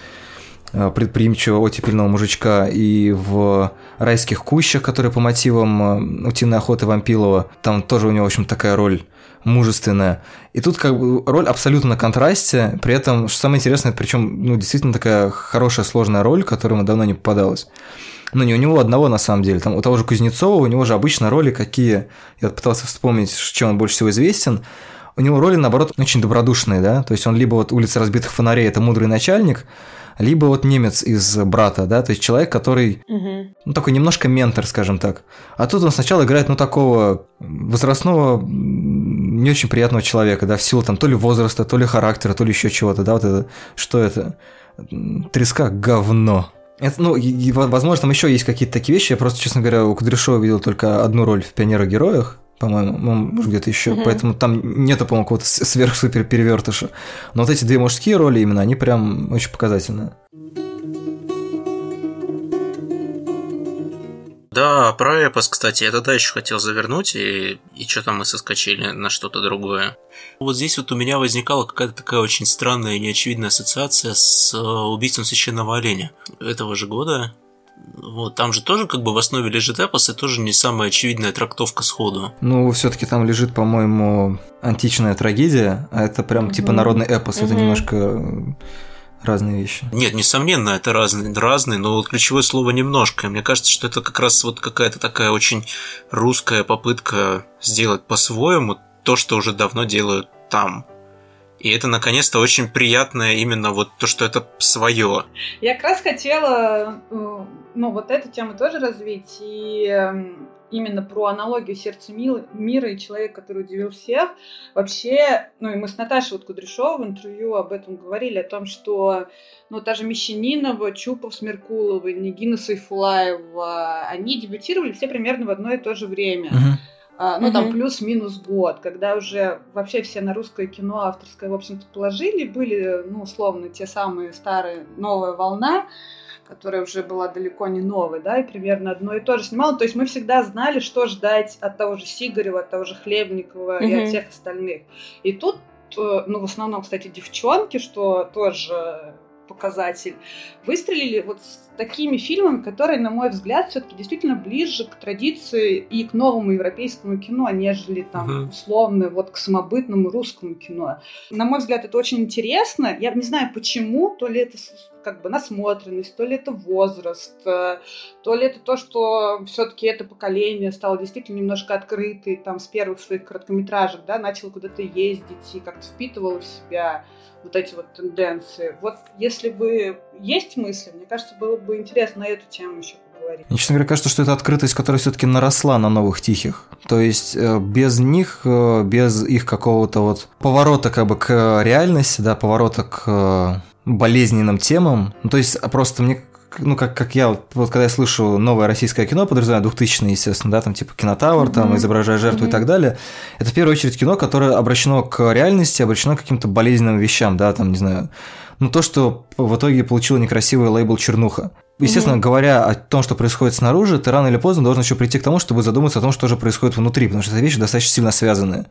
предприимчивого оттепельного мужичка, и в «Райских кущах», который по мотивам э, «Утиной охоты» Вампилова, там тоже у него, в общем, такая роль мужественная. И тут как бы роль абсолютно на контрасте, при этом, что самое интересное, причем, ну, действительно такая хорошая, сложная роль, которая ему давно не попадалась. Ну, не у него одного, на самом деле. Там у того же Кузнецова, у него же обычно роли какие... Я пытался вспомнить, чем он больше всего известен. У него роли, наоборот, очень добродушные, да? То есть он либо вот «Улица разбитых фонарей» – это мудрый начальник, либо вот немец из «Брата», да? То есть человек, который ну, такой немножко ментор, скажем так. А тут он сначала играет, ну, такого возрастного, не очень приятного человека, да, в силу там то ли возраста, то ли характера, то ли еще чего-то, да, вот это, что это? Треска говно. Это, ну, и- возможно, там еще есть какие-то такие вещи. Я просто, честно говоря, у Кудряшова видел только одну роль в «Пионерах-героях», по-моему, ну, может, где-то еще. Мгм. Поэтому там нету, по-моему, какого-то сверх-супер перевертыша. Но вот эти две мужские роли именно, они прям очень показательные. Да, про эпос, кстати, я тогда еще хотел завернуть, и, и что-то мы соскочили на что-то другое. Вот здесь вот у меня возникала какая-то такая очень странная и неочевидная ассоциация с э, убийством священного оленя этого же года. Вот, там же тоже как бы в основе лежит эпос, и тоже не самая очевидная трактовка сходу. Ну, все-таки там лежит, по-моему, античная трагедия, а это прям типа народный эпос. Это немножко э, разные вещи. Нет, несомненно, это разные, разные, но вот ключевое слово немножко. Мне кажется, что это как раз вот какая-то такая очень русская попытка сделать по-своему то, что уже давно делают там. И это наконец-то очень приятное именно вот то, что это свое. Я как раз хотела, э, ну, вот эту тему тоже развить, и эм, именно про аналогию сердца мира и человек, который удивил всех. Вообще, ну, и мы с Наташей вот Кудряшовой в интервью об этом говорили, о том, что, ну, та же Мещанинова, Чупов с Меркуловой, Нигина Сайфулаева, они дебютировали все примерно в одно и то же время. Мгм. А, ну, там плюс-минус год, когда уже вообще все на русское кино авторское, в общем-то, положили, были, ну, условно, те самые старые, новая волна, которая уже была далеко не новой, да, и примерно одно и то же снимала. То есть мы всегда знали, что ждать от того же Сигарева, от того же Хлебникова и от всех остальных. И тут, э, ну, в основном, кстати, девчонки, что тоже показатель, выстрелили вот с такими фильмами, которые, на мой взгляд, все-таки действительно ближе к традиции и к новому европейскому кино, нежели там uh-huh. условно вот к самобытному русскому кино. На мой взгляд, это очень интересно. Я не знаю почему, то ли это как бы насмотренность, то ли это возраст, э, то ли это то, что все-таки это поколение стало действительно немножко открытым, там с первых своих короткометражек, да, начало куда-то ездить и как-то впитывало в себя вот эти вот тенденции. Вот если бы есть мысли, мне кажется, было бы интересно на эту тему еще поговорить. Мне, честно говоря, кажется, что это открытость, которая все-таки наросла на новых тихих. То есть э, без них, э, без их какого-то вот поворота как бы к реальности, да, поворота к э, болезненным темам. Ну, то есть просто мне ну, как, как я, вот когда я слышу новое российское кино, подразумеваю 2000 естественно, да, там типа Кинотавр, mm-hmm. там изображая жертву mm-hmm. и так далее, это в первую очередь кино, которое обращено к реальности, обращено к каким-то болезненным вещам, да, там, не знаю, ну, то, что в итоге получило некрасивый лейбл «Чернуха». Естественно, mm-hmm. говоря о том, что происходит снаружи, ты рано или поздно должен еще прийти к тому, чтобы задуматься о том, что же происходит внутри, потому что это вещи достаточно сильно связаны.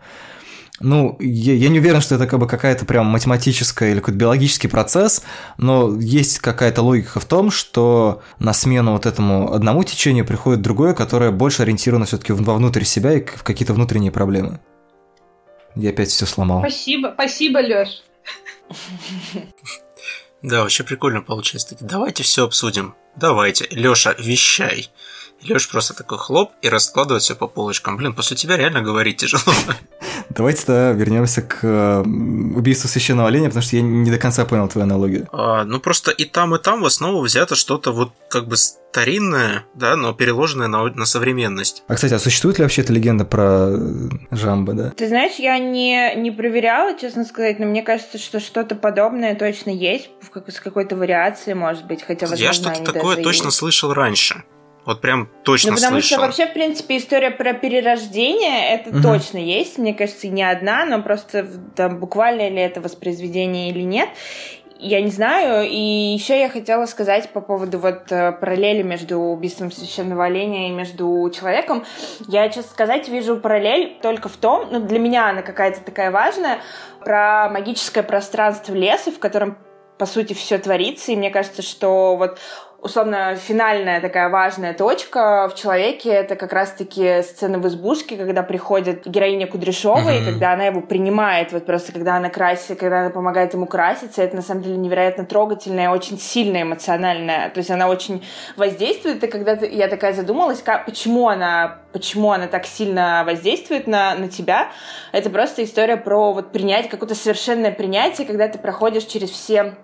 Ну, я, я не уверен, что это как бы какая-то прям математическая или какой-то биологический процесс, но есть какая-то логика в том, что на смену вот этому одному течению приходит другое, которое больше ориентировано все-таки вовнутрь себя и в какие-то внутренние проблемы. Я опять все сломал. Спасибо, спасибо, Лёш. Да, вообще прикольно получается. Давайте все обсудим. Давайте. Лёша, вещай. Лёш просто такой хлоп и раскладывает все по полочкам. Блин, после тебя реально говорить тяжело. Давайте тогда вернемся к э, убийству священного оленя, потому что я не до конца понял твою аналогию. А, ну просто и там, и там в основу взято что-то вот как бы старинное, да, но переложенное на, на современность. А, кстати, а существует ли вообще эта легенда про Жамбо, да? Ты знаешь, я не, не проверяла, честно сказать, но мне кажется, что что-то подобное точно есть, в, с какой-то вариацией, может быть, хотя, возможно, Я что-то такое точно есть. слышал раньше. Вот прям точно Ну, потому слышал. что вообще, в принципе, история про перерождение, это угу. точно есть. Мне кажется, не одна, но просто там буквально ли это воспроизведение или нет. Я не знаю. И еще я хотела сказать по поводу вот э, параллели между убийством священного оленя и между человеком. Я, честно сказать, вижу параллель только в том, ну, для меня она какая-то такая важная, про магическое пространство леса, в котором по сути, все творится, и мне кажется, что вот условно, финальная такая важная точка в человеке — это как раз-таки сцена в избушке, когда приходит героиня Кудряшова, mm-hmm. и когда она его принимает, вот просто когда она красит, когда она помогает ему краситься, это на самом деле невероятно трогательная, очень сильная, эмоциональная, то есть она очень воздействует, и когда ты, я такая задумалась, как, почему она почему она так сильно воздействует на, на тебя, это просто история про вот принять, какое-то совершенное принятие, когда ты проходишь через все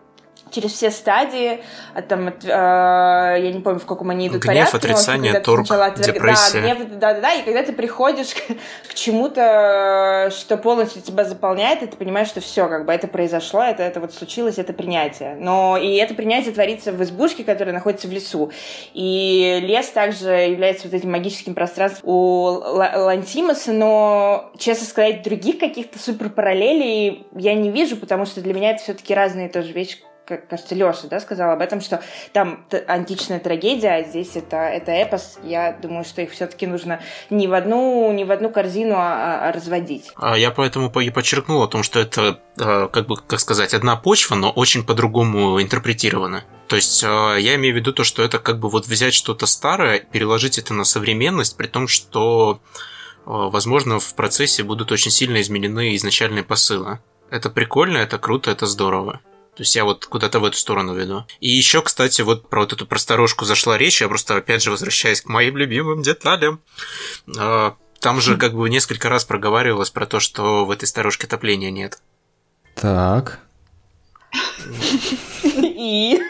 через все стадии, а там, э, я не помню, в каком они идут гнев, порядке. отрицание, торг, отверг... депрессия. Да, гнев, да, да, да, и когда ты приходишь к, к чему-то, что полностью тебя заполняет, и ты понимаешь, что все, как бы это произошло, это, это вот случилось, это принятие. Но и это принятие творится в избушке, которая находится в лесу. И лес также является вот этим магическим пространством у Лантимаса, но, честно сказать, других каких-то супер параллелей я не вижу, потому что для меня это все-таки разные тоже вещи, кажется, Леша, да, сказал об этом, что там античная трагедия, а здесь это, это эпос. Я думаю, что их все-таки нужно не в одну, не в одну корзину а, а разводить. А я поэтому и подчеркнул о том, что это, а, как бы, как сказать, одна почва, но очень по-другому интерпретирована. То есть а, я имею в виду то, что это как бы вот взять что-то старое, переложить это на современность, при том, что, возможно, в процессе будут очень сильно изменены изначальные посылы. Это прикольно, это круто, это здорово. То есть я вот куда-то в эту сторону веду. И еще, кстати, вот про вот эту просторожку зашла речь, я просто опять же возвращаюсь к моим любимым деталям. А, там же как бы несколько раз проговаривалось про то, что в этой сторожке отопления нет. Так. И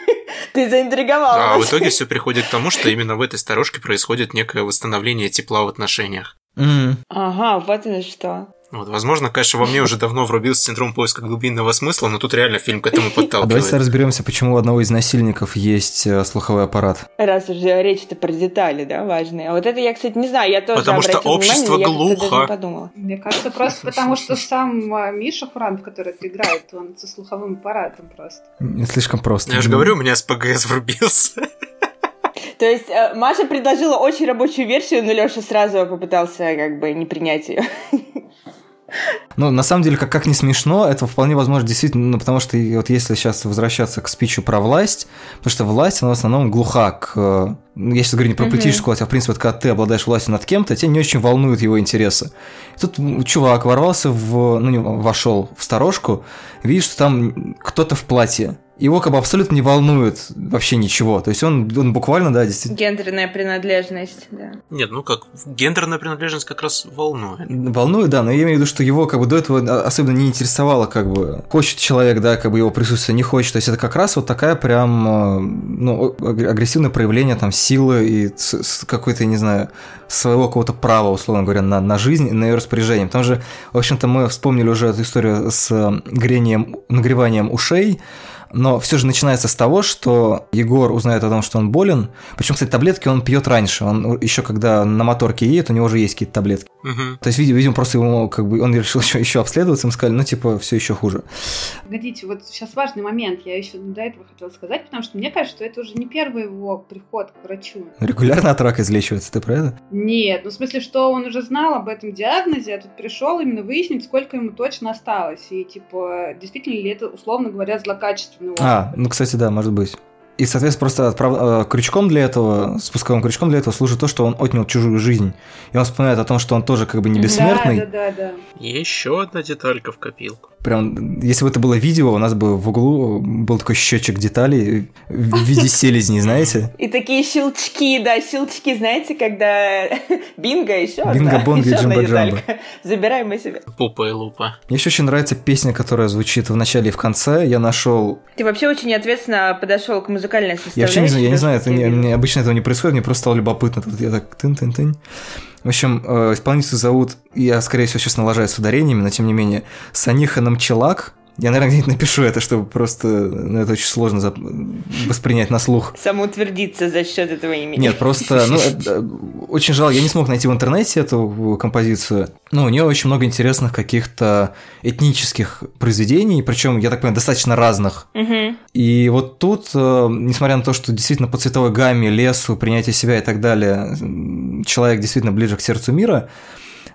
ты заинтриговал. Да, в итоге все приходит к тому, что именно в этой сторожке происходит некое восстановление тепла в отношениях. Ага, вот оно что. Вот, возможно, конечно, во мне уже давно врубился синдром поиска глубинного смысла, но тут реально фильм к этому подталкивает. А давайте разберемся, почему у одного из насильников есть э, слуховой аппарат. Раз уже речь-то про детали, да, важные. А вот это я, кстати, не знаю, я тоже Потому что общество внимание, глухо. Я подумала. Мне кажется, просто потому что сам а, Миша Франк, который это играет, он со слуховым аппаратом просто. Не слишком просто. Я же говорю, у меня с ПГС врубился. То есть э, Маша предложила очень рабочую версию, но Леша сразу попытался как бы не принять ее. Ну, на самом деле, как, как не смешно, это вполне возможно действительно, ну, потому что вот если сейчас возвращаться к спичу про власть, потому что власть, она в основном глуха к... ну, Я сейчас говорю не про политическую власть, а в принципе, вот, когда ты обладаешь властью над кем-то, тебя не очень волнуют его интересы. И тут чувак ворвался в... ну, не вошел в сторожку, видишь, что там кто-то в платье его как бы абсолютно не волнует вообще ничего. То есть он, он буквально, да, действительно... Гендерная принадлежность, да. Нет, ну как, гендерная принадлежность как раз волнует. Волнует, да, но я имею в виду, что его как бы до этого особенно не интересовало, как бы, хочет человек, да, как бы его присутствие, не хочет. То есть это как раз вот такая прям, э, ну, агрессивное проявление там силы и какой-то, не знаю, своего какого-то права, условно говоря, на, на жизнь, на ее распоряжение. Потому же, в общем-то, мы вспомнили уже эту историю с э, грением, нагреванием ушей, но все же начинается с того, что Егор узнает о том, что он болен. Причем, кстати, таблетки он пьет раньше. Он еще когда на моторке едет, у него уже есть какие-то таблетки. Угу. То есть, видимо, просто ему как бы он решил еще, еще обследоваться, ему сказали, ну, типа, все еще хуже. Погодите, вот сейчас важный момент, я еще до этого хотела сказать, потому что мне кажется, что это уже не первый его приход к врачу. Регулярно от рака излечивается, ты про это? Нет, ну в смысле, что он уже знал об этом диагнозе, а тут пришел именно выяснить, сколько ему точно осталось, и типа, действительно ли это, условно говоря, злокачественный опыт. А, ну, кстати, да, может быть. И, соответственно, просто отправ... Э, крючком для этого, спусковым крючком для этого служит то, что он отнял чужую жизнь. И он вспоминает о том, что он тоже как бы не бессмертный. Да, да, да, да. Еще одна деталька в копилку. Прям, если бы это было видео, у нас бы в углу был такой счетчик деталей в виде селезни, знаете? И такие щелчки, да, щелчки, знаете, когда бинго еще Бинго, бонго и джамба джамба. Забираем мы себе. Пупа и лупа. Мне еще очень нравится песня, которая звучит в начале и в конце. Я нашел... Ты вообще очень ответственно подошел к музыкальной составляющей. Я вообще не знаю, я не знаю, это не, мне обычно этого не происходит, мне просто стало любопытно. Тут я так тын-тын-тын. В общем, э, исполнителя зовут, я, скорее всего, сейчас налажаю с ударениями, но тем не менее, Саниха Намчелак. Я, наверное, где-нибудь напишу это, чтобы просто ну, это очень сложно за... воспринять на слух. Самоутвердиться за счет этого имени. Нет, просто, ну, это, очень жалко, я не смог найти в интернете эту композицию. Ну, у нее очень много интересных каких-то этнических произведений, причем, я так понимаю, достаточно разных. Угу. И вот тут, э, несмотря на то, что действительно по цветовой гамме, лесу, принятию себя и так далее, человек действительно ближе к сердцу мира,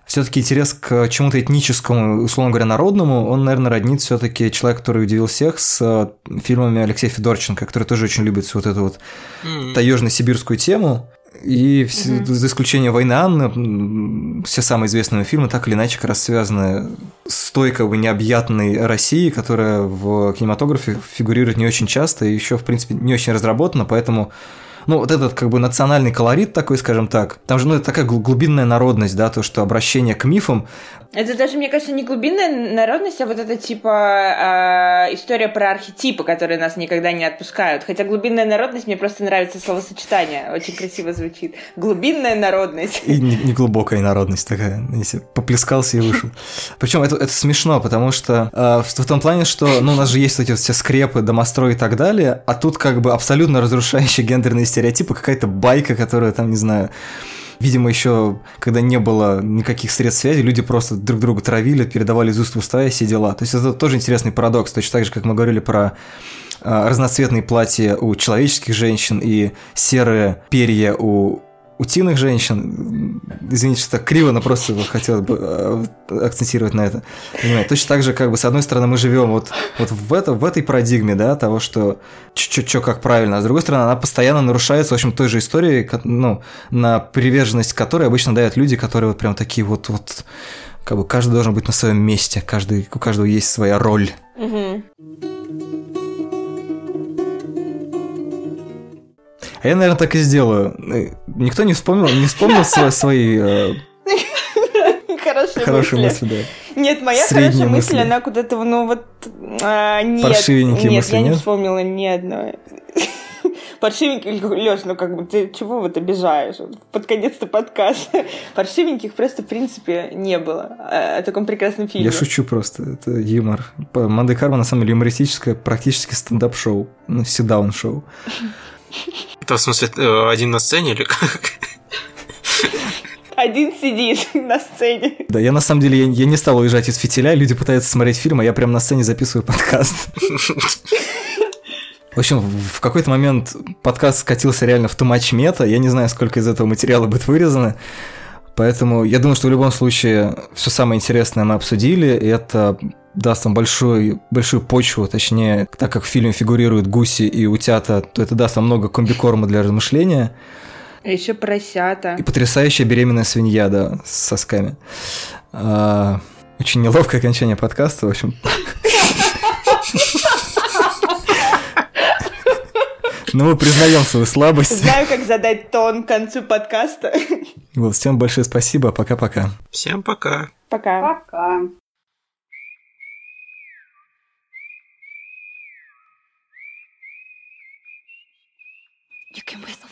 все-таки интерес к чему-то этническому, условно говоря, народному, он, наверное, роднит все-таки человек, который удивил всех с э, фильмами Алексея Федорченко, который тоже очень любит вот эту вот mm-hmm. таежно-сибирскую тему. И все, mm-hmm. за исключением «Войны Анны», все самые известные фильмы так или иначе как раз связаны с той как бы необъятной Россией, которая в кинематографе фигурирует не очень часто и еще, в принципе, не очень разработана, поэтому ну, вот этот как бы национальный колорит такой, скажем так, там же, ну, это такая глубинная народность, да, то, что обращение к мифам. Это даже, мне кажется, не глубинная народность, а вот это типа э, история про архетипы, которые нас никогда не отпускают. Хотя глубинная народность, мне просто нравится словосочетание, очень красиво звучит. Глубинная народность. И не, не глубокая народность такая, если поплескался и вышел. Причем это, это смешно, потому что э, в, в том плане, что, ну, у нас же есть эти вот все скрепы, домострой и так далее, а тут как бы абсолютно разрушающие гендерные стереотипы, какая-то байка, которая там, не знаю, Видимо, еще когда не было никаких средств связи, люди просто друг друга травили, передавали из уст в уста и все дела. То есть это тоже интересный парадокс. Точно так же, как мы говорили про а, разноцветные платья у человеческих женщин и серые перья у утиных женщин, извините, что так криво, но просто хотел бы э, акцентировать на это. Понимаете? Точно так же, как бы, с одной стороны, мы живем вот, вот в, это, в этой парадигме, да, того, что что как правильно, а с другой стороны, она постоянно нарушается, в общем, той же историей, ну, на приверженность которой обычно дают люди, которые вот прям такие вот, вот, как бы каждый должен быть на своем месте, каждый, у каждого есть своя роль. Угу. Я, наверное, так и сделаю. Никто не вспомнил, не вспомнил свои э, хорошие, хорошие мысли. мысли, да. Нет, моя Средние хорошая мысль, мысли. она куда-то, ну вот, а, нет, Паршивенькие нет, мысли, я не вспомнила ни одной. Паршивеньких, Лёш, ну как бы ты чего вот обижаешь? Под конец-то подкаста. Паршивеньких просто, в принципе, не было а, о таком прекрасном фильме. Я шучу просто, это юмор. Монте Кармо на самом деле юмористическое, практически стендап-шоу, ну, седаун-шоу. Это в смысле э, один на сцене или как? Один сидит на сцене. Да, я на самом деле, я, я не стал уезжать из фитиля, люди пытаются смотреть фильм, а я прям на сцене записываю подкаст. В общем, в какой-то момент подкаст скатился реально в тумач мета, я не знаю, сколько из этого материала будет вырезано, Поэтому я думаю, что в любом случае все самое интересное мы обсудили, и это даст вам большую, большую почву, точнее, так как в фильме фигурируют гуси и утята, то это даст вам много комбикорма для размышления. А еще поросята. И потрясающая беременная свинья, да, с сосками. А, очень неловкое окончание подкаста, в общем. Но мы признаем свою слабость. Знаю, как задать тон к концу подкаста. Вот, всем большое спасибо, пока-пока. Всем пока. Пока. Пока. You can whistle.